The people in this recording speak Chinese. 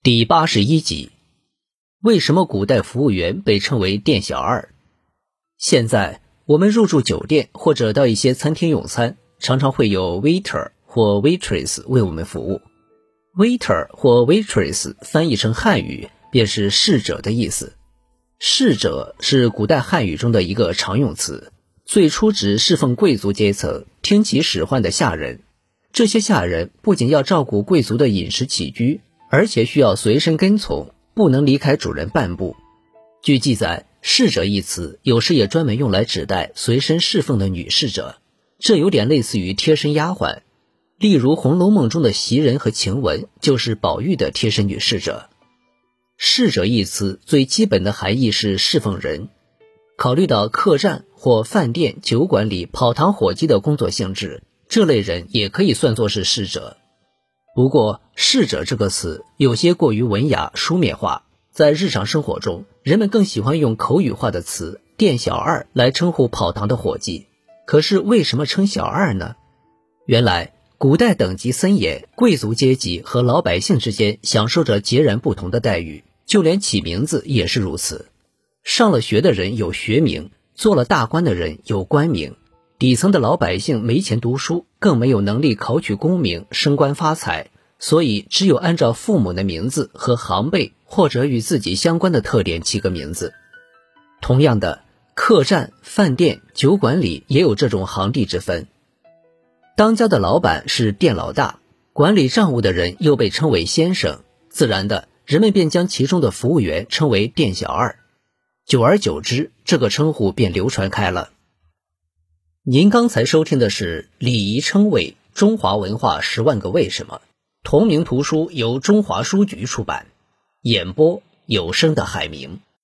第八十一集：为什么古代服务员被称为店小二？现在我们入住酒店或者到一些餐厅用餐，常常会有 waiter 或 waitress 为我们服务。waiter 或 waitress 翻译成汉语便是侍者的意思。侍者是古代汉语中的一个常用词，最初指侍奉贵族阶层、听其使唤的下人。这些下人不仅要照顾贵族的饮食起居。而且需要随身跟从，不能离开主人半步。据记载，“侍者”一词有时也专门用来指代随身侍奉的女侍者，这有点类似于贴身丫鬟。例如，《红楼梦》中的袭人和晴雯就是宝玉的贴身女侍者。“侍者”一词最基本的含义是侍奉人。考虑到客栈或饭店、酒馆里跑堂伙计的工作性质，这类人也可以算作是侍者。不过，“侍者”这个词有些过于文雅、书面化，在日常生活中，人们更喜欢用口语化的词“店小二”来称呼跑堂的伙计。可是，为什么称小二呢？原来，古代等级森严，贵族阶级和老百姓之间享受着截然不同的待遇，就连起名字也是如此。上了学的人有学名，做了大官的人有官名。底层的老百姓没钱读书，更没有能力考取功名、升官发财，所以只有按照父母的名字和行辈或者与自己相关的特点起个名字。同样的，客栈、饭店、酒馆里也有这种行地之分。当家的老板是店老大，管理账务的人又被称为先生，自然的，人们便将其中的服务员称为店小二。久而久之，这个称呼便流传开了。您刚才收听的是《礼仪称谓：中华文化十万个为什么》，同名图书由中华书局出版，演播有声的海明。